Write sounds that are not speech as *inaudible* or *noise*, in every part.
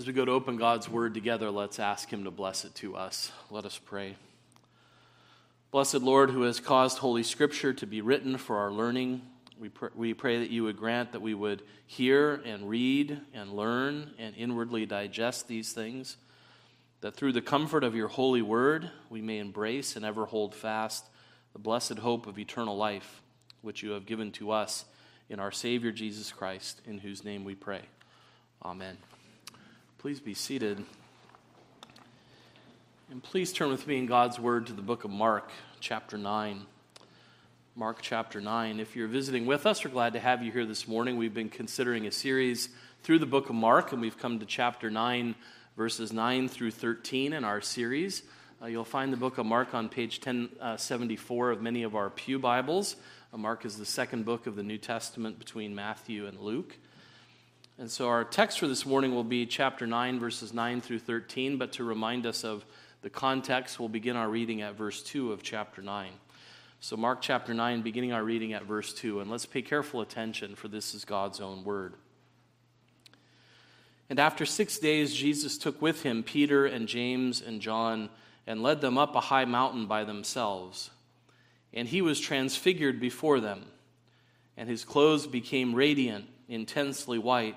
As we go to open God's word together, let's ask Him to bless it to us. Let us pray. Blessed Lord, who has caused Holy Scripture to be written for our learning, we, pr- we pray that you would grant that we would hear and read and learn and inwardly digest these things, that through the comfort of your holy word we may embrace and ever hold fast the blessed hope of eternal life, which you have given to us in our Savior Jesus Christ, in whose name we pray. Amen. Please be seated. And please turn with me in God's Word to the book of Mark, chapter 9. Mark chapter 9. If you're visiting with us, we're glad to have you here this morning. We've been considering a series through the book of Mark, and we've come to chapter 9, verses 9 through 13 in our series. Uh, you'll find the book of Mark on page 1074 uh, of many of our Pew Bibles. Uh, Mark is the second book of the New Testament between Matthew and Luke. And so our text for this morning will be chapter 9, verses 9 through 13. But to remind us of the context, we'll begin our reading at verse 2 of chapter 9. So, Mark chapter 9, beginning our reading at verse 2, and let's pay careful attention, for this is God's own word. And after six days, Jesus took with him Peter and James and John and led them up a high mountain by themselves. And he was transfigured before them, and his clothes became radiant, intensely white,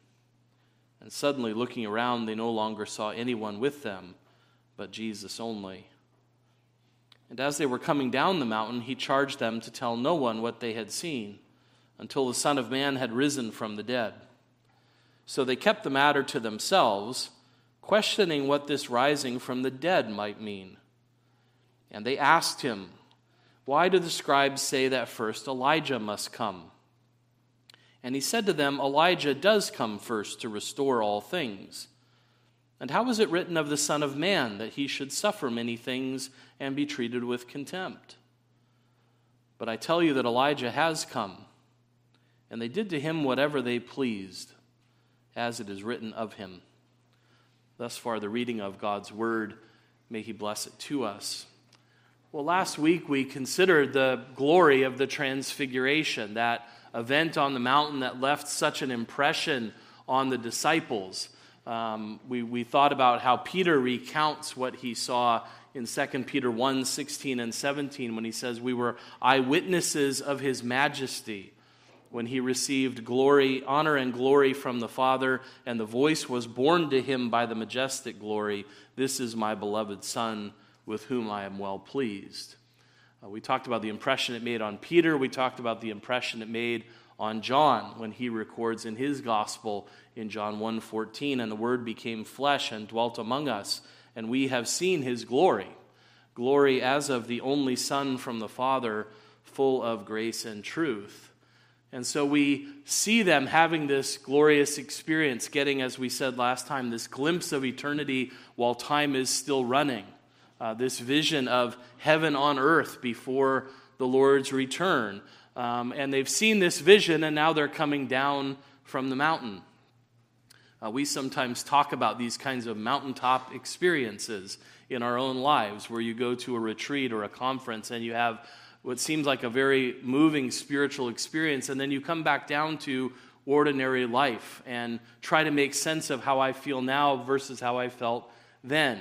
And suddenly, looking around, they no longer saw anyone with them but Jesus only. And as they were coming down the mountain, he charged them to tell no one what they had seen until the Son of Man had risen from the dead. So they kept the matter to themselves, questioning what this rising from the dead might mean. And they asked him, Why do the scribes say that first Elijah must come? And he said to them, Elijah does come first to restore all things. And how is it written of the Son of Man that he should suffer many things and be treated with contempt? But I tell you that Elijah has come, and they did to him whatever they pleased, as it is written of him. Thus far, the reading of God's word. May he bless it to us. Well, last week we considered the glory of the Transfiguration, that event on the mountain that left such an impression on the disciples. Um, we, we thought about how Peter recounts what he saw in 2 Peter 1 16 and 17 when he says, We were eyewitnesses of his majesty when he received glory, honor and glory from the Father, and the voice was borne to him by the majestic glory This is my beloved Son, with whom I am well pleased. Uh, we talked about the impression it made on Peter. We talked about the impression it made on John when he records in his gospel in John 1:14 and the word became flesh and dwelt among us and we have seen his glory glory as of the only son from the father full of grace and truth and so we see them having this glorious experience getting as we said last time this glimpse of eternity while time is still running uh, this vision of heaven on earth before the Lord's return um, and they've seen this vision, and now they're coming down from the mountain. Uh, we sometimes talk about these kinds of mountaintop experiences in our own lives, where you go to a retreat or a conference and you have what seems like a very moving spiritual experience, and then you come back down to ordinary life and try to make sense of how I feel now versus how I felt then.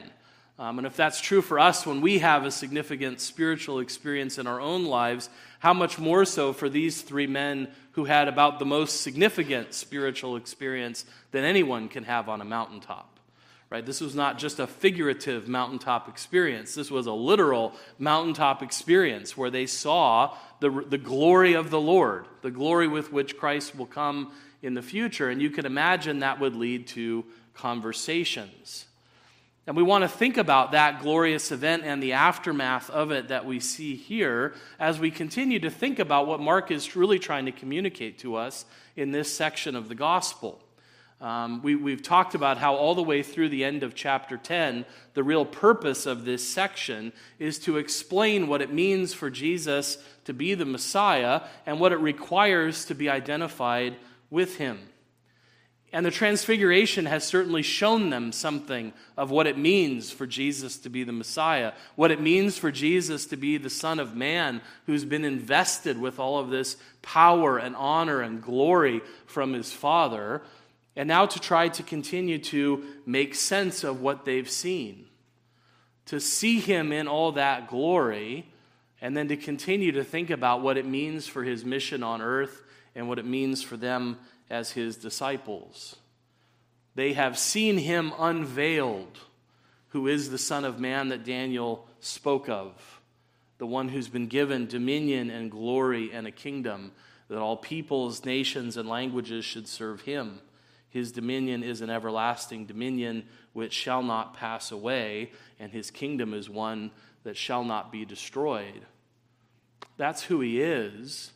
Um, and if that's true for us when we have a significant spiritual experience in our own lives, how much more so for these three men who had about the most significant spiritual experience that anyone can have on a mountaintop? Right? This was not just a figurative mountaintop experience. This was a literal mountaintop experience where they saw the, the glory of the Lord, the glory with which Christ will come in the future. And you can imagine that would lead to conversations and we want to think about that glorious event and the aftermath of it that we see here as we continue to think about what Mark is really trying to communicate to us in this section of the gospel. Um, we, we've talked about how, all the way through the end of chapter 10, the real purpose of this section is to explain what it means for Jesus to be the Messiah and what it requires to be identified with him. And the Transfiguration has certainly shown them something of what it means for Jesus to be the Messiah, what it means for Jesus to be the Son of Man who's been invested with all of this power and honor and glory from his Father and now to try to continue to make sense of what they've seen, to see him in all that glory, and then to continue to think about what it means for his mission on earth and what it means for them as his disciples. They have seen him unveiled, who is the Son of Man that Daniel spoke of, the one who's been given dominion and glory and a kingdom, that all peoples, nations, and languages should serve him. His dominion is an everlasting dominion which shall not pass away, and his kingdom is one that shall not be destroyed. That's who he is,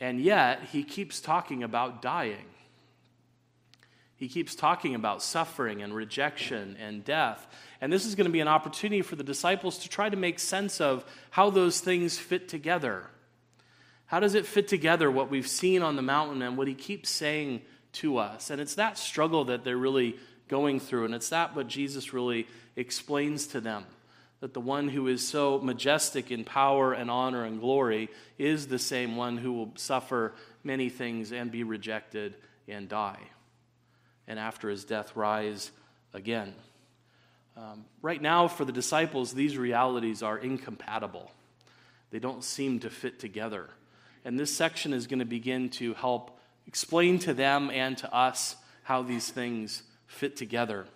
and yet he keeps talking about dying. He keeps talking about suffering and rejection and death. And this is going to be an opportunity for the disciples to try to make sense of how those things fit together. How does it fit together what we've seen on the mountain and what he keeps saying to us. And it's that struggle that they're really going through. And it's that what Jesus really explains to them that the one who is so majestic in power and honor and glory is the same one who will suffer many things and be rejected and die. And after his death, rise again. Um, right now, for the disciples, these realities are incompatible. They don't seem to fit together. And this section is going to begin to help explain to them and to us how these things fit together,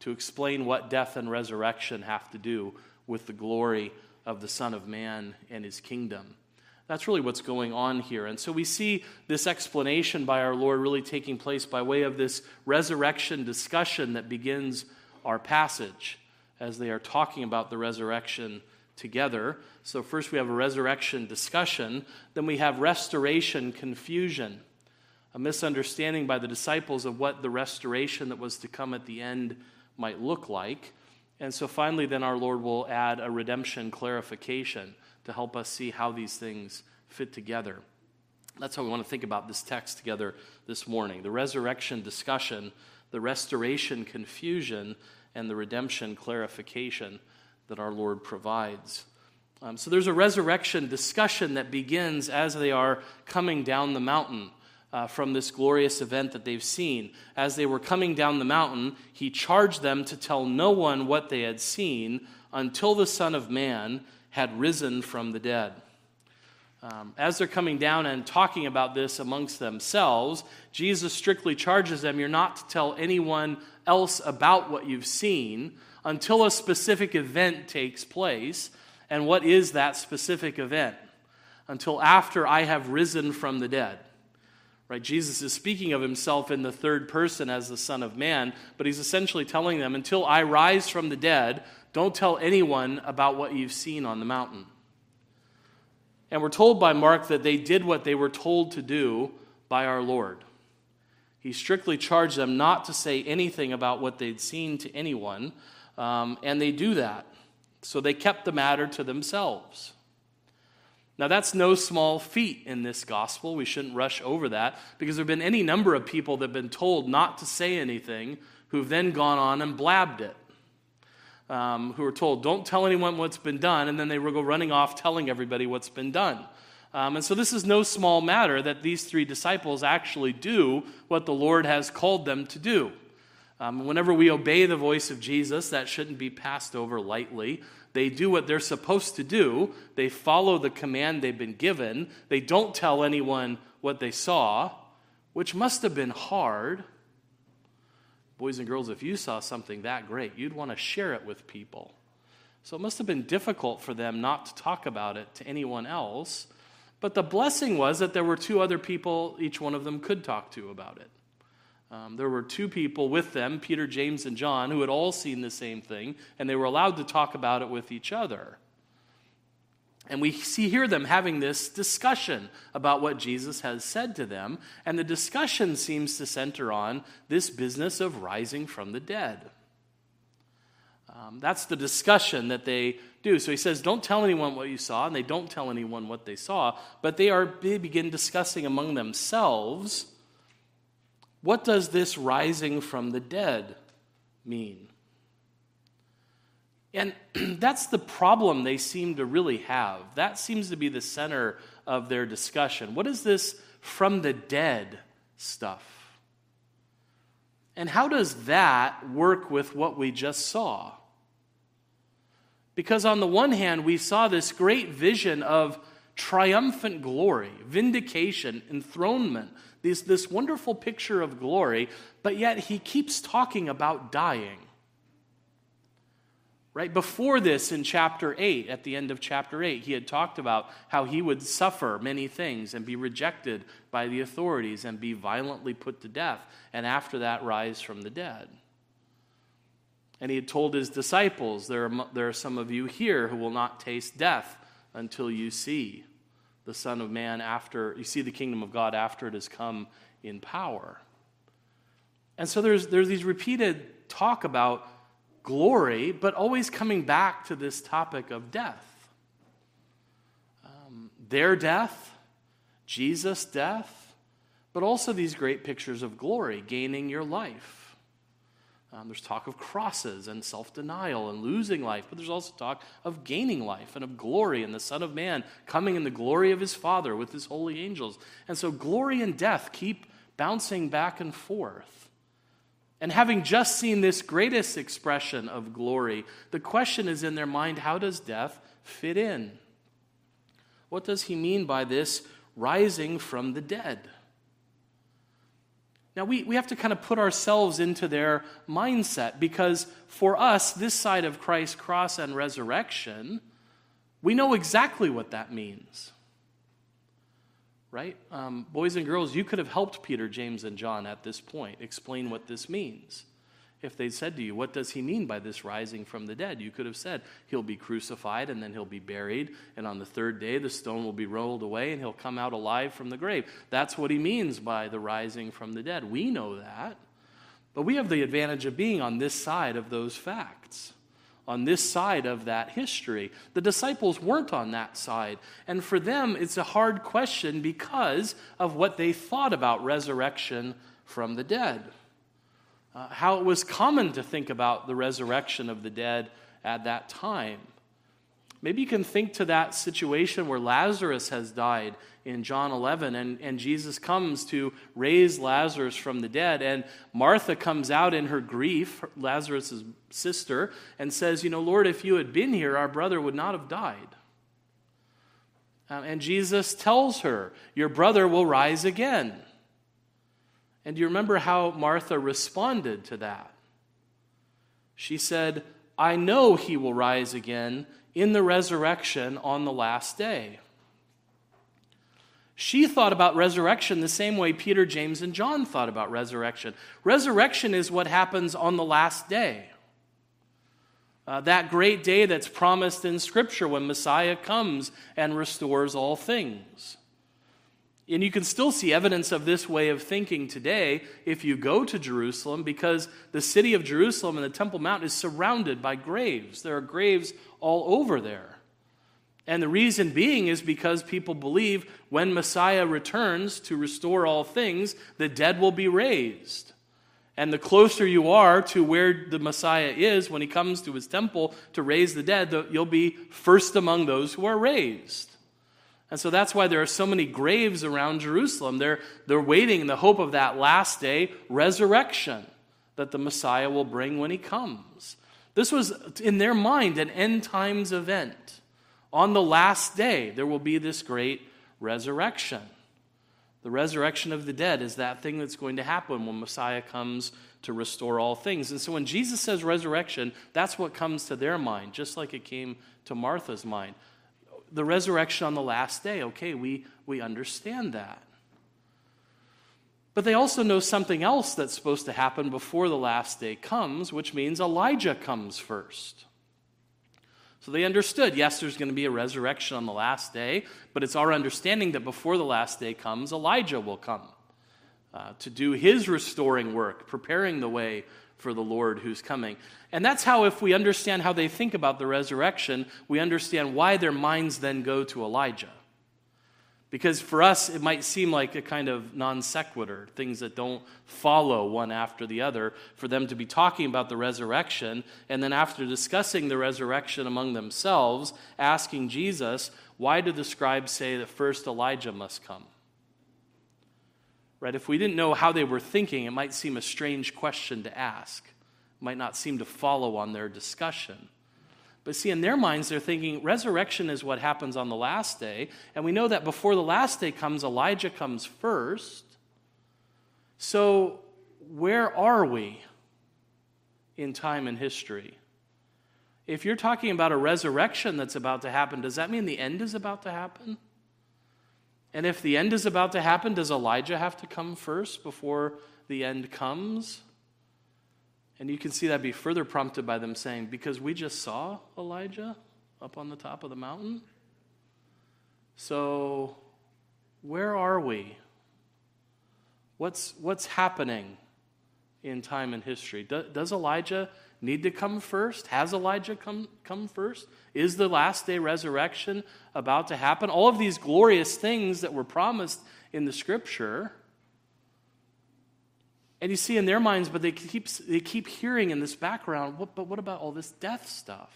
to explain what death and resurrection have to do with the glory of the Son of Man and his kingdom. That's really what's going on here. And so we see this explanation by our Lord really taking place by way of this resurrection discussion that begins our passage as they are talking about the resurrection together. So, first we have a resurrection discussion, then we have restoration confusion a misunderstanding by the disciples of what the restoration that was to come at the end might look like. And so finally, then our Lord will add a redemption clarification to help us see how these things fit together. That's how we want to think about this text together this morning the resurrection discussion, the restoration confusion, and the redemption clarification that our Lord provides. Um, so there's a resurrection discussion that begins as they are coming down the mountain uh, from this glorious event that they've seen. As they were coming down the mountain, he charged them to tell no one what they had seen until the Son of Man had risen from the dead. Um, as they're coming down and talking about this amongst themselves, Jesus strictly charges them you're not to tell anyone else about what you've seen until a specific event takes place. And what is that specific event? Until after I have risen from the dead. Right? Jesus is speaking of himself in the third person as the Son of Man, but he's essentially telling them, until I rise from the dead, don't tell anyone about what you've seen on the mountain. And we're told by Mark that they did what they were told to do by our Lord. He strictly charged them not to say anything about what they'd seen to anyone, um, and they do that. So they kept the matter to themselves. Now, that's no small feat in this gospel. We shouldn't rush over that because there have been any number of people that have been told not to say anything who've then gone on and blabbed it. Um, who are told, don't tell anyone what's been done, and then they will go running off telling everybody what's been done. Um, and so, this is no small matter that these three disciples actually do what the Lord has called them to do. Um, whenever we obey the voice of Jesus, that shouldn't be passed over lightly. They do what they're supposed to do, they follow the command they've been given, they don't tell anyone what they saw, which must have been hard. Boys and girls, if you saw something that great, you'd want to share it with people. So it must have been difficult for them not to talk about it to anyone else. But the blessing was that there were two other people each one of them could talk to about it. Um, there were two people with them, Peter, James, and John, who had all seen the same thing, and they were allowed to talk about it with each other. And we see hear them having this discussion about what Jesus has said to them, and the discussion seems to center on this business of rising from the dead. Um, that's the discussion that they do. So he says, Don't tell anyone what you saw, and they don't tell anyone what they saw, but they are they begin discussing among themselves what does this rising from the dead mean? And *clears throat* that's the problem they seem to really have. That seems to be the center of their discussion. What is this from the dead stuff? And how does that work with what we just saw? Because on the one hand, we saw this great vision of triumphant glory, vindication, enthronement, this, this wonderful picture of glory, but yet he keeps talking about dying. Right before this, in chapter 8, at the end of chapter 8, he had talked about how he would suffer many things and be rejected by the authorities and be violently put to death, and after that, rise from the dead. And he had told his disciples, there are, there are some of you here who will not taste death until you see the Son of Man after, you see the kingdom of God after it has come in power. And so there's, there's these repeated talk about glory, but always coming back to this topic of death. Um, their death, Jesus' death, but also these great pictures of glory, gaining your life. Um, there's talk of crosses and self denial and losing life, but there's also talk of gaining life and of glory and the Son of Man coming in the glory of his Father with his holy angels. And so glory and death keep bouncing back and forth. And having just seen this greatest expression of glory, the question is in their mind how does death fit in? What does he mean by this rising from the dead? Now, we, we have to kind of put ourselves into their mindset because for us, this side of Christ's cross and resurrection, we know exactly what that means right? Um, boys and girls, you could have helped Peter, James, and John at this point explain what this means. If they said to you, What does he mean by this rising from the dead? You could have said, He'll be crucified and then he'll be buried, and on the third day the stone will be rolled away and he'll come out alive from the grave. That's what he means by the rising from the dead. We know that. But we have the advantage of being on this side of those facts on this side of that history. The disciples weren't on that side. And for them, it's a hard question because of what they thought about resurrection from the dead. Uh, how it was common to think about the resurrection of the dead at that time. Maybe you can think to that situation where Lazarus has died in John 11, and, and Jesus comes to raise Lazarus from the dead. And Martha comes out in her grief, Lazarus' sister, and says, You know, Lord, if you had been here, our brother would not have died. Uh, and Jesus tells her, Your brother will rise again. And do you remember how Martha responded to that? She said, I know he will rise again in the resurrection on the last day. She thought about resurrection the same way Peter, James, and John thought about resurrection. Resurrection is what happens on the last day. Uh, that great day that's promised in Scripture when Messiah comes and restores all things. And you can still see evidence of this way of thinking today if you go to Jerusalem, because the city of Jerusalem and the Temple Mount is surrounded by graves. There are graves all over there. And the reason being is because people believe when Messiah returns to restore all things, the dead will be raised. And the closer you are to where the Messiah is when he comes to his temple to raise the dead, you'll be first among those who are raised. And so that's why there are so many graves around Jerusalem. They're, they're waiting in the hope of that last day resurrection that the Messiah will bring when he comes. This was, in their mind, an end times event. On the last day, there will be this great resurrection. The resurrection of the dead is that thing that's going to happen when Messiah comes to restore all things. And so when Jesus says resurrection, that's what comes to their mind, just like it came to Martha's mind the resurrection on the last day. Okay, we, we understand that. But they also know something else that's supposed to happen before the last day comes, which means Elijah comes first. So they understood, yes, there's going to be a resurrection on the last day, but it's our understanding that before the last day comes, Elijah will come uh, to do his restoring work, preparing the way for the Lord who's coming. And that's how, if we understand how they think about the resurrection, we understand why their minds then go to Elijah. Because for us, it might seem like a kind of non sequitur, things that don't follow one after the other, for them to be talking about the resurrection, and then after discussing the resurrection among themselves, asking Jesus, why did the scribes say that first Elijah must come? Right? If we didn't know how they were thinking, it might seem a strange question to ask, it might not seem to follow on their discussion. But see, in their minds, they're thinking resurrection is what happens on the last day. And we know that before the last day comes, Elijah comes first. So, where are we in time and history? If you're talking about a resurrection that's about to happen, does that mean the end is about to happen? And if the end is about to happen, does Elijah have to come first before the end comes? And you can see that be further prompted by them saying, Because we just saw Elijah up on the top of the mountain. So, where are we? What's, what's happening in time and history? Do, does Elijah need to come first? Has Elijah come, come first? Is the last day resurrection about to happen? All of these glorious things that were promised in the scripture and you see in their minds, but they keep, they keep hearing in this background, what, but what about all this death stuff?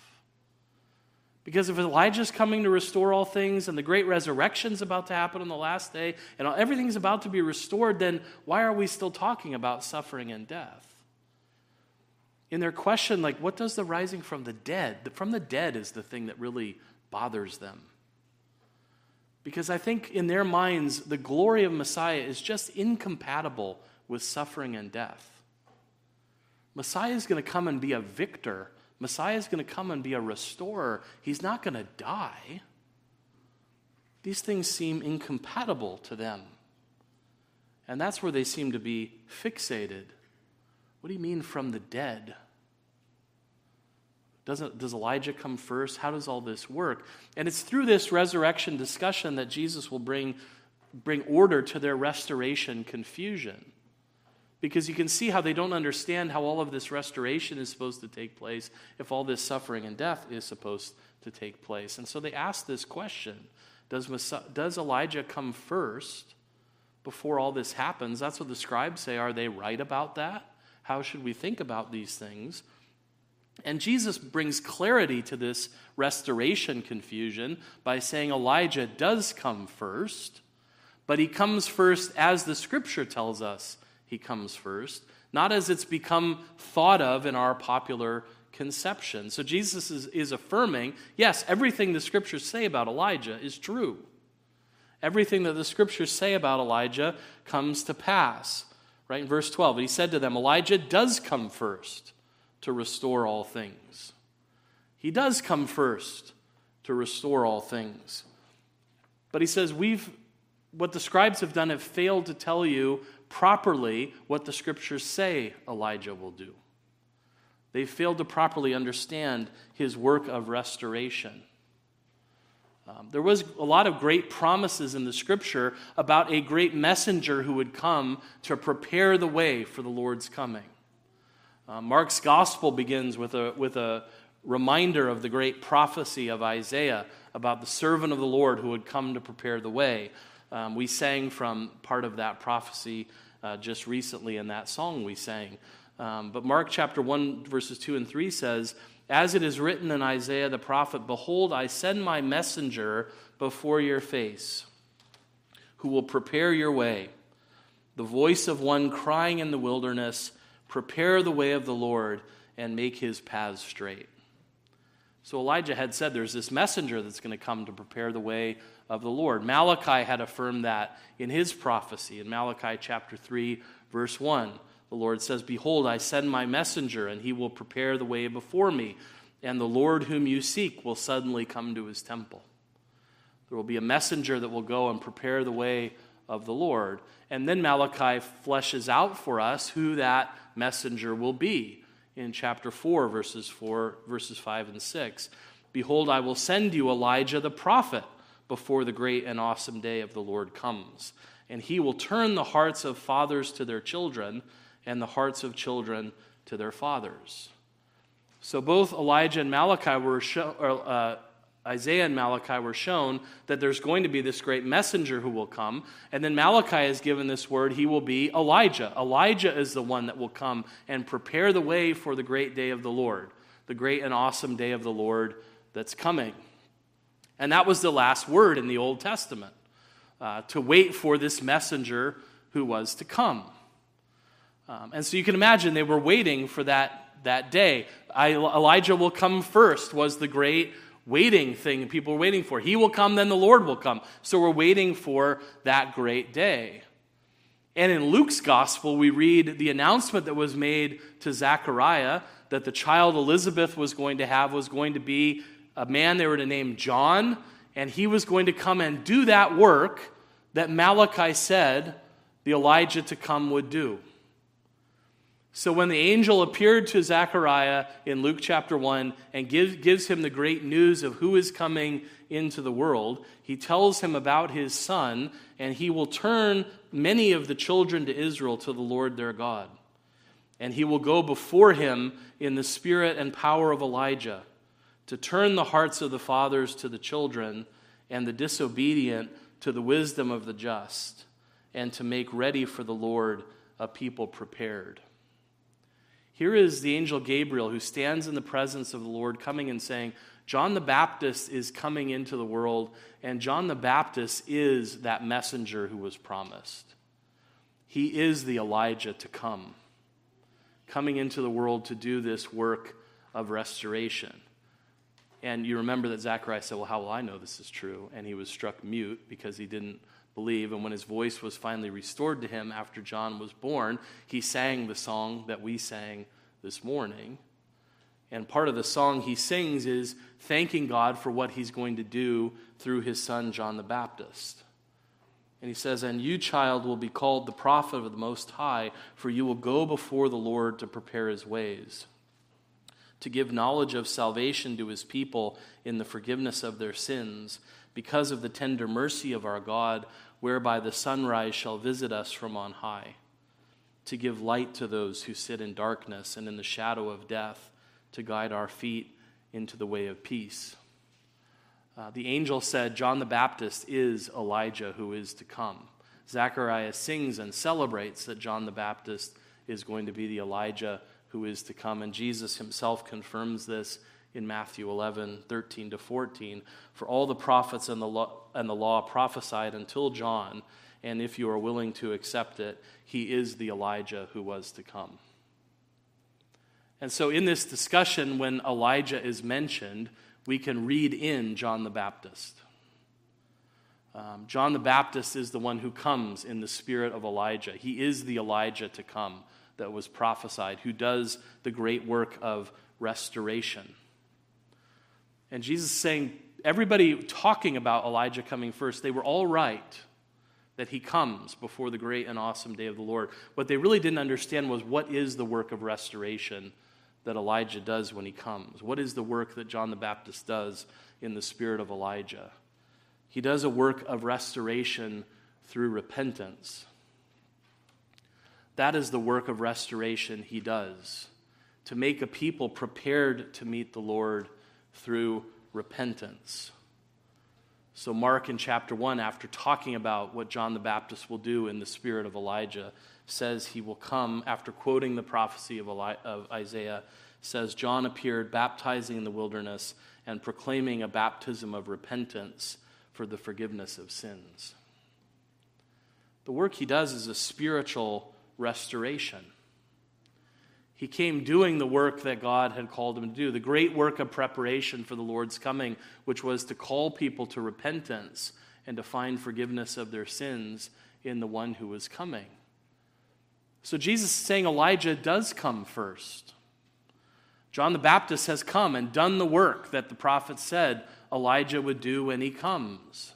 Because if Elijah's coming to restore all things and the great resurrection's about to happen on the last day and everything's about to be restored, then why are we still talking about suffering and death? In their question, like, what does the rising from the dead? From the dead is the thing that really bothers them. Because I think in their minds, the glory of Messiah is just incompatible with suffering and death. Messiah is going to come and be a victor. Messiah is going to come and be a restorer. He's not going to die. These things seem incompatible to them. And that's where they seem to be fixated. What do you mean from the dead? Doesn't, does Elijah come first? How does all this work? And it's through this resurrection discussion that Jesus will bring, bring order to their restoration confusion because you can see how they don't understand how all of this restoration is supposed to take place if all this suffering and death is supposed to take place. And so they ask this question Does, Messiah, does Elijah come first before all this happens? That's what the scribes say. Are they right about that? How should we think about these things? And Jesus brings clarity to this restoration confusion by saying Elijah does come first, but he comes first as the scripture tells us he comes first, not as it's become thought of in our popular conception. So Jesus is, is affirming yes, everything the scriptures say about Elijah is true. Everything that the scriptures say about Elijah comes to pass. Right in verse 12, he said to them, Elijah does come first to restore all things. He does come first to restore all things. But he says, We've what the scribes have done have failed to tell you properly what the scriptures say Elijah will do. They failed to properly understand his work of restoration. Um, there was a lot of great promises in the scripture about a great messenger who would come to prepare the way for the Lord's coming. Uh, Mark's gospel begins with a, with a reminder of the great prophecy of Isaiah about the servant of the Lord who would come to prepare the way. Um, we sang from part of that prophecy uh, just recently in that song we sang. Um, but Mark chapter 1, verses 2 and 3 says, As it is written in Isaiah the prophet, Behold, I send my messenger before your face, who will prepare your way. The voice of one crying in the wilderness, Prepare the way of the Lord and make his paths straight. So Elijah had said there's this messenger that's going to come to prepare the way of the Lord. Malachi had affirmed that in his prophecy in Malachi chapter 3, verse 1. The Lord says, Behold, I send my messenger, and he will prepare the way before me, and the Lord whom you seek will suddenly come to his temple. There will be a messenger that will go and prepare the way of the Lord. And then Malachi fleshes out for us who that messenger will be in chapter 4 verses 4 verses 5 and 6 Behold, I will send you Elijah the prophet before the great and awesome day of the Lord comes. And he will turn the hearts of fathers to their children, and the hearts of children to their fathers. So both Elijah and Malachi were show, uh, Isaiah and Malachi were shown that there's going to be this great messenger who will come. And then Malachi is given this word he will be Elijah. Elijah is the one that will come and prepare the way for the great day of the Lord, the great and awesome day of the Lord that's coming. And that was the last word in the Old Testament uh, to wait for this messenger who was to come. Um, and so you can imagine they were waiting for that, that day. I, Elijah will come first, was the great waiting thing people were waiting for. He will come, then the Lord will come. So we're waiting for that great day. And in Luke's gospel, we read the announcement that was made to Zechariah that the child Elizabeth was going to have was going to be a man they were to name John, and he was going to come and do that work that Malachi said the Elijah to come would do. So when the angel appeared to Zechariah in Luke chapter 1 and gives, gives him the great news of who is coming into the world, he tells him about his son, and he will turn many of the children to Israel to the Lord their God. And he will go before him in the spirit and power of Elijah to turn the hearts of the fathers to the children and the disobedient to the wisdom of the just, and to make ready for the Lord a people prepared. Here is the angel Gabriel who stands in the presence of the Lord, coming and saying, John the Baptist is coming into the world, and John the Baptist is that messenger who was promised. He is the Elijah to come, coming into the world to do this work of restoration. And you remember that Zachariah said, Well, how will I know this is true? And he was struck mute because he didn't believe. And when his voice was finally restored to him after John was born, he sang the song that we sang this morning. And part of the song he sings is thanking God for what he's going to do through his son, John the Baptist. And he says, And you, child, will be called the prophet of the Most High, for you will go before the Lord to prepare his ways to give knowledge of salvation to his people in the forgiveness of their sins, because of the tender mercy of our God, whereby the sunrise shall visit us from on high, to give light to those who sit in darkness and in the shadow of death, to guide our feet into the way of peace. Uh, the angel said, John the Baptist is Elijah who is to come. Zechariah sings and celebrates that John the Baptist is going to be the Elijah who is to come. And Jesus himself confirms this in Matthew 11, 13 to 14. For all the prophets and the law, and the law prophesied until John, and if you are willing to accept it, he is the Elijah who was to come. And so, in this discussion, when Elijah is mentioned, we can read in John the Baptist. Um, John the Baptist is the one who comes in the spirit of Elijah. He is the Elijah to come that was prophesied, who does the great work of restoration. And Jesus is saying, everybody talking about Elijah coming first, they were all right that he comes before the great and awesome day of the Lord. What they really didn't understand was what is the work of restoration that Elijah does when he comes? What is the work that John the Baptist does in the spirit of Elijah? He does a work of restoration through repentance. That is the work of restoration he does to make a people prepared to meet the Lord through repentance. So, Mark in chapter 1, after talking about what John the Baptist will do in the spirit of Elijah, says he will come, after quoting the prophecy of, Eli- of Isaiah, says, John appeared baptizing in the wilderness and proclaiming a baptism of repentance for the forgiveness of sins. The work he does is a spiritual restoration. He came doing the work that God had called him to do, the great work of preparation for the Lord's coming, which was to call people to repentance and to find forgiveness of their sins in the one who was coming. So Jesus is saying Elijah does come first. John the Baptist has come and done the work that the prophet said Elijah would do when he comes.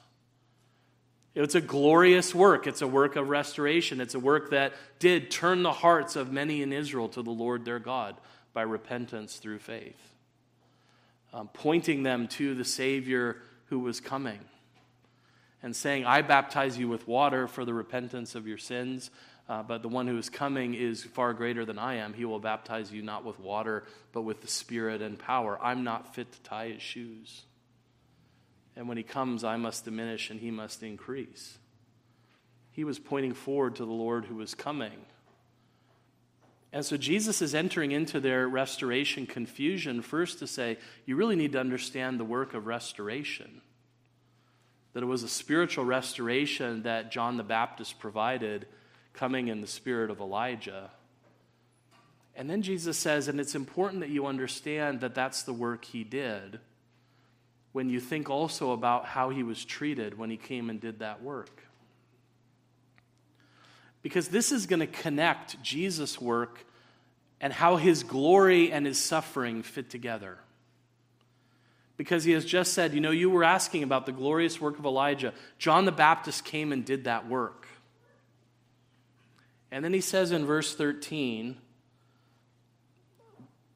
It's a glorious work. It's a work of restoration. It's a work that did turn the hearts of many in Israel to the Lord their God by repentance through faith. um, pointing them to the Savior who was coming and saying, I baptize you with water for the repentance of your sins, uh, but the one who is coming is far greater than I am. He will baptize you not with water, but with the Spirit and power. I'm not fit to tie his shoes. And when he comes, I must diminish and he must increase. He was pointing forward to the Lord who was coming. And so Jesus is entering into their restoration confusion first to say, you really need to understand the work of restoration. That it was a spiritual restoration that John the Baptist provided, coming in the spirit of Elijah. And then Jesus says, and it's important that you understand that that's the work he did when you think also about how he was treated when he came and did that work. Because this is going to connect Jesus' work and how his glory and his suffering fit together. Because he has just said, you know, you were asking about the glorious work of Elijah. John the Baptist came and did that work. And then he says in verse 13,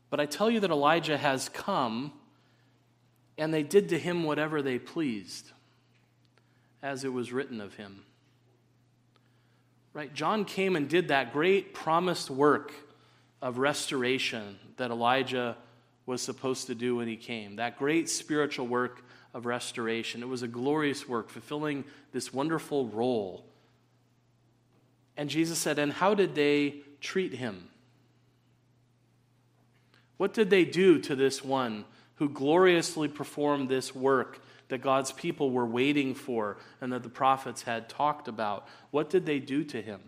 But I tell you that Elijah has come, and they did to him whatever they pleased, as it was written of him. Right? John came and did that great promised work of restoration that Elijah was supposed to do when he came. That great spiritual work of restoration. It was a glorious work, fulfilling this wonderful role. And Jesus said, And how did they treat him? What did they do to this one who gloriously performed this work that God's people were waiting for and that the prophets had talked about. What did they do to him?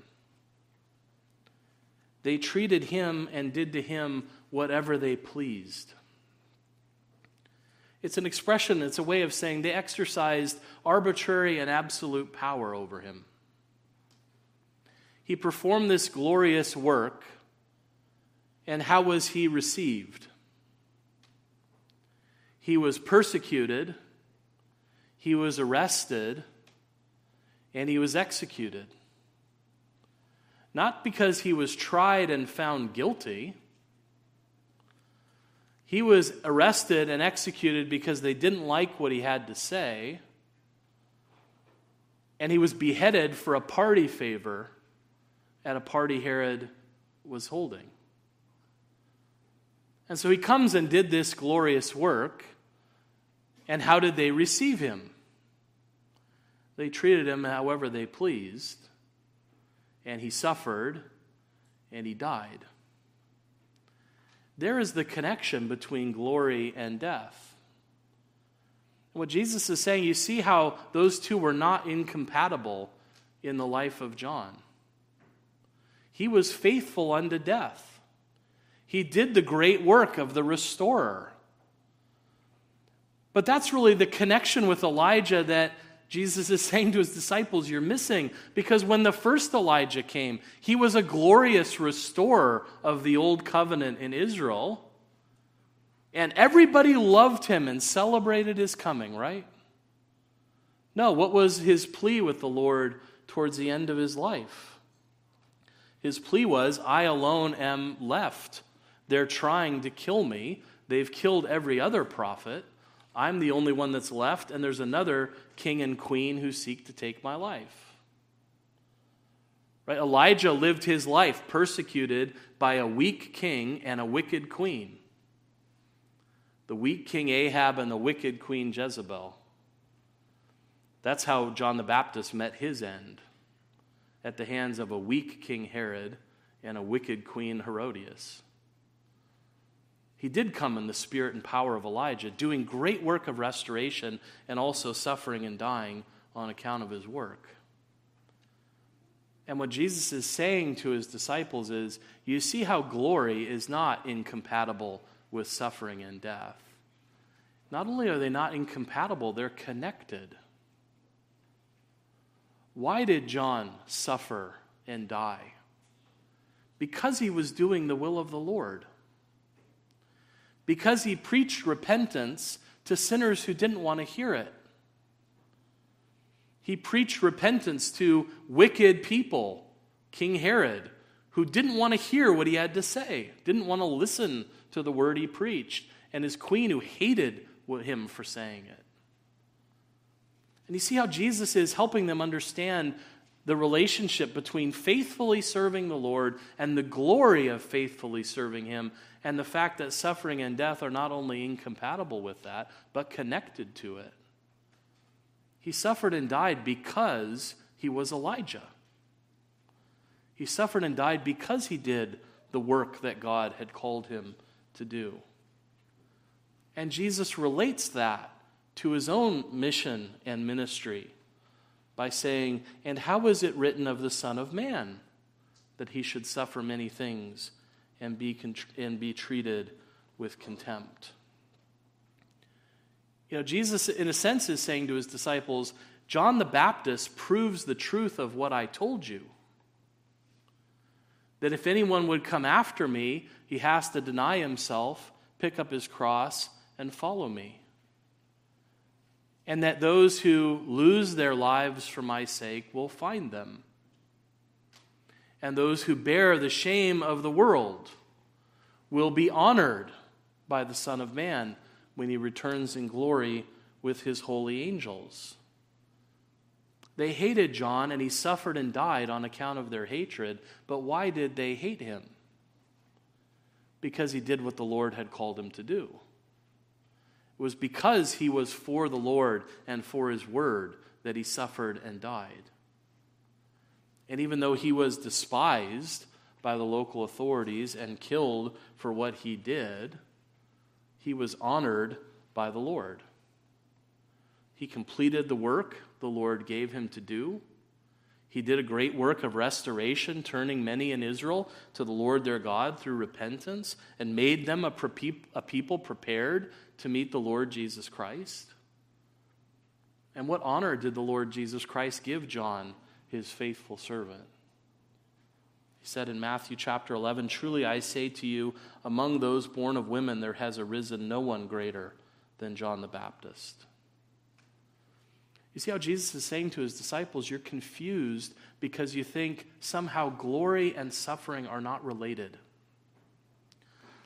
They treated him and did to him whatever they pleased. It's an expression, it's a way of saying they exercised arbitrary and absolute power over him. He performed this glorious work, and how was he received? He was persecuted he was arrested and he was executed. Not because he was tried and found guilty. He was arrested and executed because they didn't like what he had to say. And he was beheaded for a party favor at a party Herod was holding. And so he comes and did this glorious work. And how did they receive him? They treated him however they pleased, and he suffered and he died. There is the connection between glory and death. What Jesus is saying, you see how those two were not incompatible in the life of John. He was faithful unto death. He did the great work of the restorer. But that's really the connection with Elijah that Jesus is *laughs* saying to his disciples, You're missing. Because when the first Elijah came, he was a glorious restorer of the old covenant in Israel. And everybody loved him and celebrated his coming, right? No, what was his plea with the Lord towards the end of his life? His plea was, I alone am left. They're trying to kill me. They've killed every other prophet. I'm the only one that's left, and there's another king and queen who seek to take my life. Right? Elijah lived his life persecuted by a weak king and a wicked queen. The weak king Ahab and the wicked queen Jezebel. That's how John the Baptist met his end at the hands of a weak king Herod and a wicked queen Herodias. He did come in the spirit and power of Elijah, doing great work of restoration and also suffering and dying on account of his work. And what Jesus is saying to his disciples is you see how glory is not incompatible with suffering and death. Not only are they not incompatible, they're connected. Why did John suffer and die? Because he was doing the will of the Lord because he preached repentance to sinners who didn't want to hear it. He preached repentance to wicked people, King Herod, who didn't want to hear what he had to say, didn't want to listen to the word he preached. and his queen who hated him for saying it. And you see how Jesus is helping them understand the relationship between faithfully serving the Lord and the glory of faithfully serving Him, and the fact that suffering and death are not only incompatible with that, but connected to it. He suffered and died because he was Elijah. He suffered and died because he did the work that God had called him to do. And Jesus relates that to his own mission and ministry by saying, And how is it written of the Son of Man that he should suffer many things and be, and be treated with contempt? You know, Jesus, in a sense, is saying to his disciples, John the Baptist proves the truth of what I told you. That if anyone would come after me, he has to deny himself, pick up his cross, and follow me and that those who lose their lives for my sake will find them. And those who bear the shame of the world will be honored by the Son of Man when he returns in glory with his holy angels. They hated John, and he suffered and died on account of their hatred. But why did they hate him? Because he did what the Lord had called him to do. It was because he was for the Lord and for his word that he suffered and died. And even though he was despised by the local authorities and killed for what he did, he was honored by the Lord. He completed the work the Lord gave him to do. He did a great work of restoration, turning many in Israel to the Lord their God through repentance, and made them a, people prepared to meet the Lord Jesus Christ? And what honor did the Lord Jesus Christ give John, his faithful servant? He said in Matthew chapter 11 Truly I say to you, among those born of women, there has arisen no one greater than John the Baptist. You see how Jesus is saying to his disciples, You're confused because you think somehow glory and suffering are not related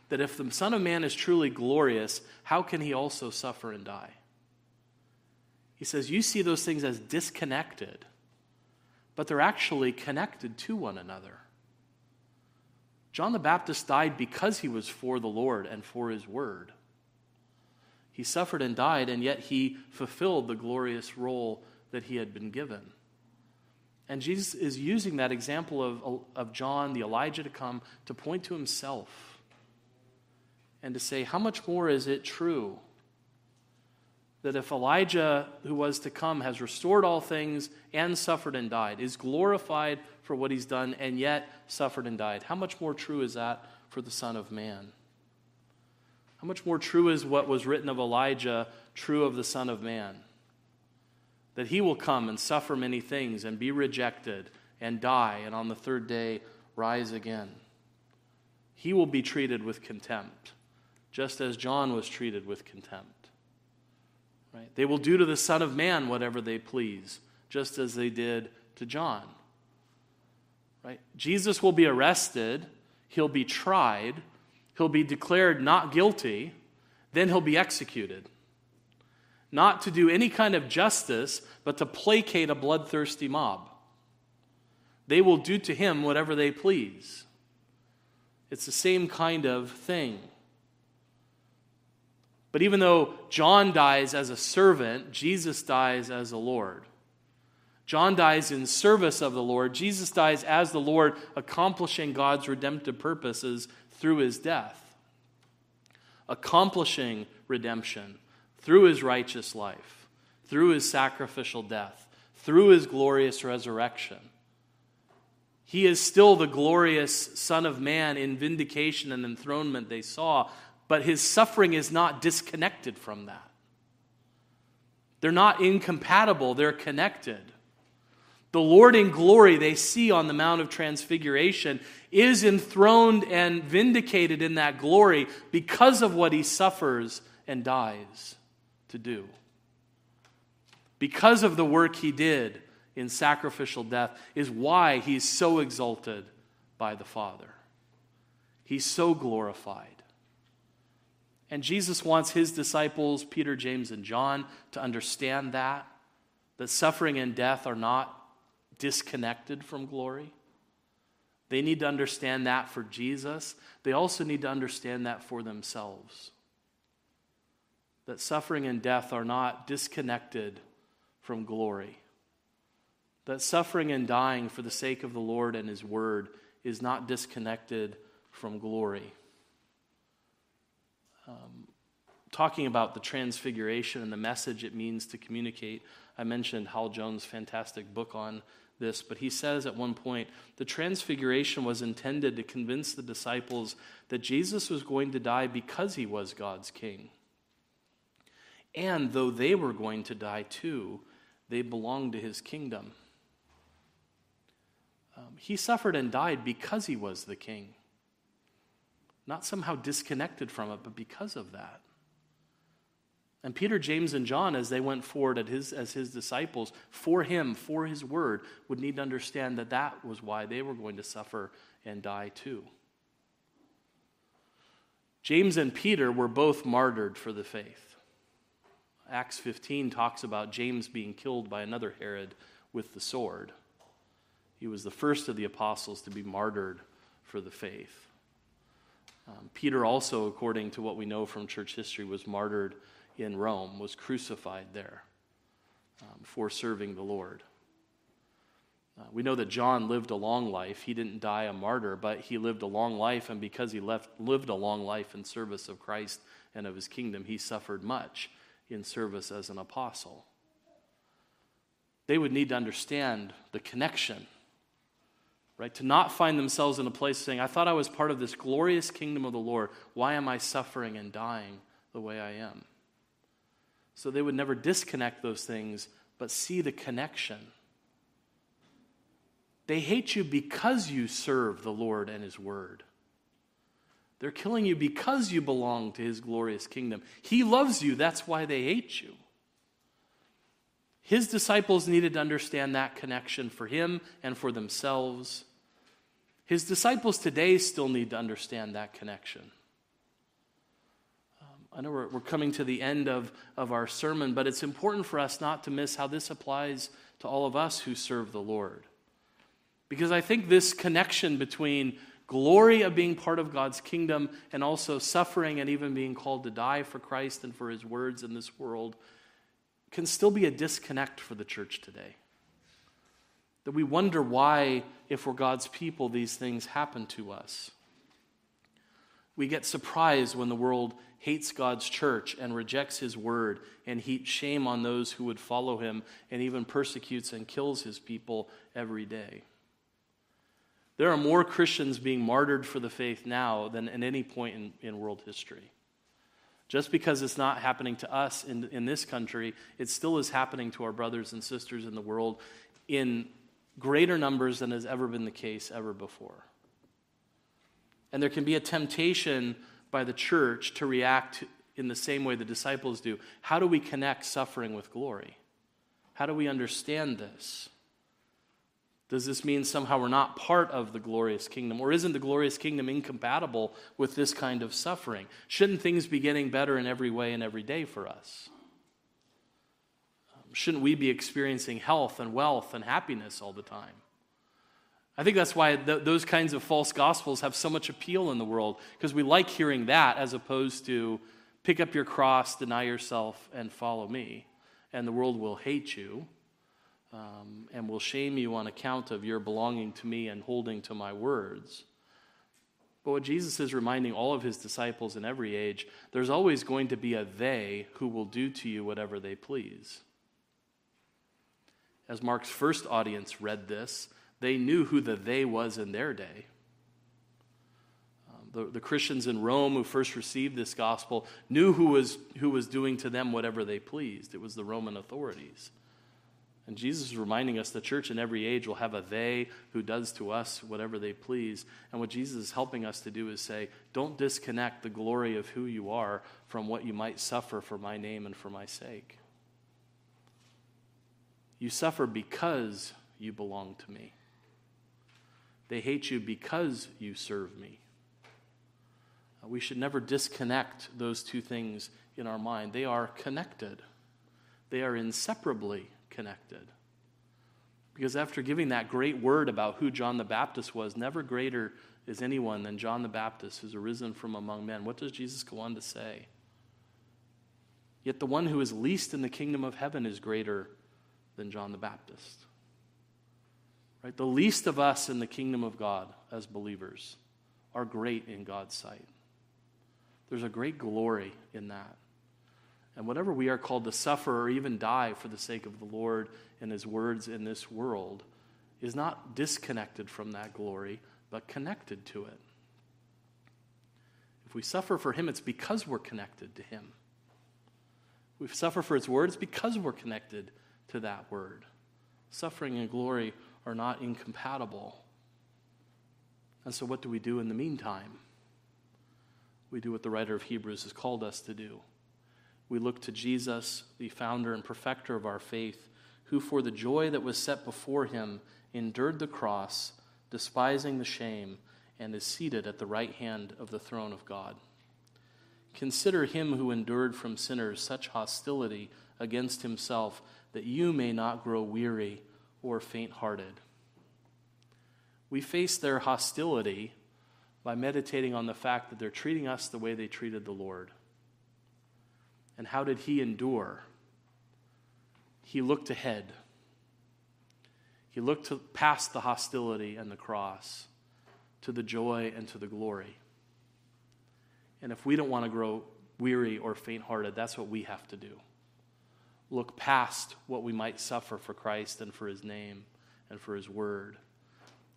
that if the Son of Man is truly glorious, how can he also suffer and die? He says, You see those things as disconnected, but they're actually connected to one another. John the Baptist died because he was for the Lord and for his word. He suffered and died, and yet he fulfilled the glorious role that he had been given. And Jesus is using that example of, of John, the Elijah to come, to point to himself and to say, how much more is it true that if Elijah, who was to come, has restored all things and suffered and died, is glorified for what he's done and yet suffered and died, how much more true is that for the Son of Man? How much more true is what was written of Elijah true of the Son of Man? That he will come and suffer many things and be rejected and die and on the third day rise again. He will be treated with contempt just as John was treated with contempt. Right? They will do to the Son of Man whatever they please, just as they did to John. Right? Jesus will be arrested, he'll be tried, he'll be declared not guilty, then he'll be executed. Not to do any kind of justice, but to placate a bloodthirsty mob. They will do to him whatever they please. It's the same kind of thing. But even though John dies as a servant, Jesus dies as a Lord. John dies in service of the Lord. Jesus dies as the Lord, accomplishing God's redemptive purposes through his death, accomplishing redemption through his righteous life, through his sacrificial death, through his glorious resurrection. He is still the glorious Son of Man in vindication and enthronement they saw, but his suffering is not disconnected from that. They're not incompatible, they're connected. The Lord in glory they see on the Mount of Transfiguration is enthroned and vindicated in that glory because of what he suffers and dies to do. Because of the work he did in sacrificial death, is why he's so exalted by the Father. He's so glorified. And Jesus wants his disciples, Peter, James, and John, to understand that, that suffering and death are not disconnected from glory. They need to understand that for Jesus. They also need to understand that for themselves. That suffering and death are not disconnected from glory. That suffering and dying for the sake of the Lord and His Word is not disconnected from glory. Um, talking about the transfiguration and the message it means to communicate, I mentioned Hal Jones' fantastic book on this, but he says at one point the transfiguration was intended to convince the disciples that Jesus was going to die because he was God's king. And though they were going to die too, they belonged to his kingdom. Um, he suffered and died because he was the king. Not somehow disconnected from it, but because of that. And Peter, James, and John, as they went forward his, as his disciples, for him, for his word, would need to understand that that was why they were going to suffer and die too. James and Peter were both martyred for the faith. Acts 15 talks about James being killed by another Herod with the sword. He was the first of the apostles to be martyred for the faith. Um, Peter, also, according to what we know from church history, was martyred in Rome, was crucified there um, for serving the Lord. Uh, we know that John lived a long life. He didn't die a martyr, but he lived a long life, and because he left, lived a long life in service of Christ and of his kingdom, he suffered much in service as an apostle. They would need to understand the connection, right? To not find themselves in a place saying, I thought I was part of this glorious kingdom of the Lord. Why am I suffering and dying the way I am? So they would never disconnect those things, but see the connection. They hate you because you serve the Lord and His Word. They're killing you because you belong to His glorious kingdom. He loves you, that's why they hate you. His disciples needed to understand that connection for Him and for themselves. His disciples today still need to understand that connection. Um, I know we're, we're coming to the end of, of our sermon, but it's important for us not to miss how this applies to all of us who serve the Lord. Because I think this connection between glory of being part of God's kingdom and also suffering and even being called to die for Christ and for his words in this world can still be a disconnect for the church today. That we wonder why, if we're God's people, these things happen to us. We get surprised when the world hates God's church and rejects his word and heaps shame on those who would follow him and even persecutes and kills his people every day. There are more Christians being martyred for the faith now than at any point in, in world history. Just because it's not happening to us in, in this country, it still is happening to our brothers and sisters in the world in greater numbers than has ever been the case ever before. And there can be a temptation by the church to react in the same way the disciples do. How do we connect suffering with glory? How do we understand this? Does this mean somehow we're not part of the glorious kingdom? Or isn't the glorious kingdom incompatible with this kind of suffering? Shouldn't things be getting better in every way and every day for us? Shouldn't we be experiencing health and wealth and happiness all the time? I think that's why th- those kinds of false gospels have so much appeal in the world, because we like hearing that as opposed to pick up your cross, deny yourself, and follow me. And the world will hate you um, and will shame you on account of your belonging to me and holding to my words. But what Jesus is reminding all of his disciples in every age, there's always going to be a they who will do to you whatever they please. As Mark's first audience read this, they knew who the they was in their day. Um, the, the Christians in Rome who first received this gospel knew who was, who was doing to them whatever they pleased. It was the Roman authorities. And Jesus is reminding us the church in every age will have a they who does to us whatever they please. And what Jesus is helping us to do is say, don't disconnect the glory of who you are from what you might suffer for my name and for my sake. You suffer because you belong to me. They hate you because you serve me. Uh, we should never disconnect those two things in our mind. They are connected, they are inseparably connected. Because after giving that great word about who John the Baptist was, never greater is anyone than John the Baptist who's arisen from among men. What does Jesus go on to say? Yet the one who is least in the kingdom of heaven is greater than John the Baptist. Right? The least of us in the kingdom of God as believers are great in God's sight. There's a great glory in that. And whatever we are called to suffer or even die for the sake of the Lord and his words in this world is not disconnected from that glory, but connected to it. If we suffer for him, it's because we're connected to him. If we suffer for his word, it's because we're connected to that word. Suffering and glory are not incompatible. And so, what do we do in the meantime? We do what the writer of Hebrews has called us to do. We look to Jesus, the founder and perfecter of our faith, who, for the joy that was set before him, endured the cross, despising the shame, and is seated at the right hand of the throne of God. Consider him who endured from sinners such hostility against himself, that you may not grow weary or faint hearted. We face their hostility by meditating on the fact that they're treating us the way they treated the Lord. And how did he endure? He looked ahead. He looked to, past the hostility and the cross to the joy and to the glory. And if we don't want to grow weary or faint hearted, that's what we have to do look past what we might suffer for Christ and for his name and for his word,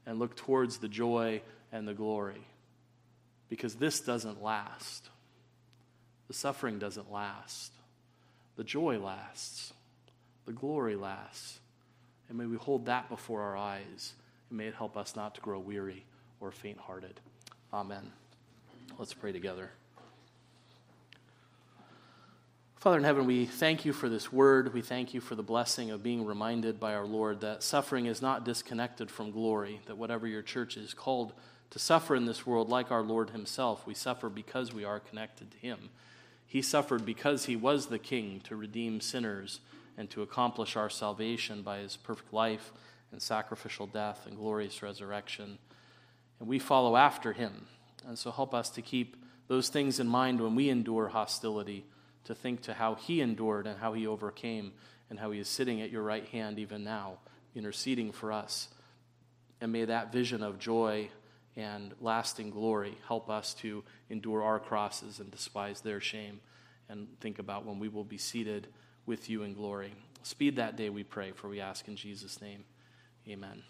and look towards the joy and the glory. Because this doesn't last. The suffering doesn't last. The joy lasts. The glory lasts. And may we hold that before our eyes, and may it help us not to grow weary or faint hearted. Amen. Let's pray together. Father in heaven, we thank you for this word. We thank you for the blessing of being reminded by our Lord that suffering is not disconnected from glory, that whatever your church is called to suffer in this world, like our Lord himself, we suffer because we are connected to him. He suffered because he was the king to redeem sinners and to accomplish our salvation by his perfect life and sacrificial death and glorious resurrection. And we follow after him. And so help us to keep those things in mind when we endure hostility to think to how he endured and how he overcame and how he is sitting at your right hand even now, interceding for us. And may that vision of joy and lasting glory help us to endure our crosses and despise their shame and think about when we will be seated with you in glory. Speed that day, we pray, for we ask in Jesus' name. Amen.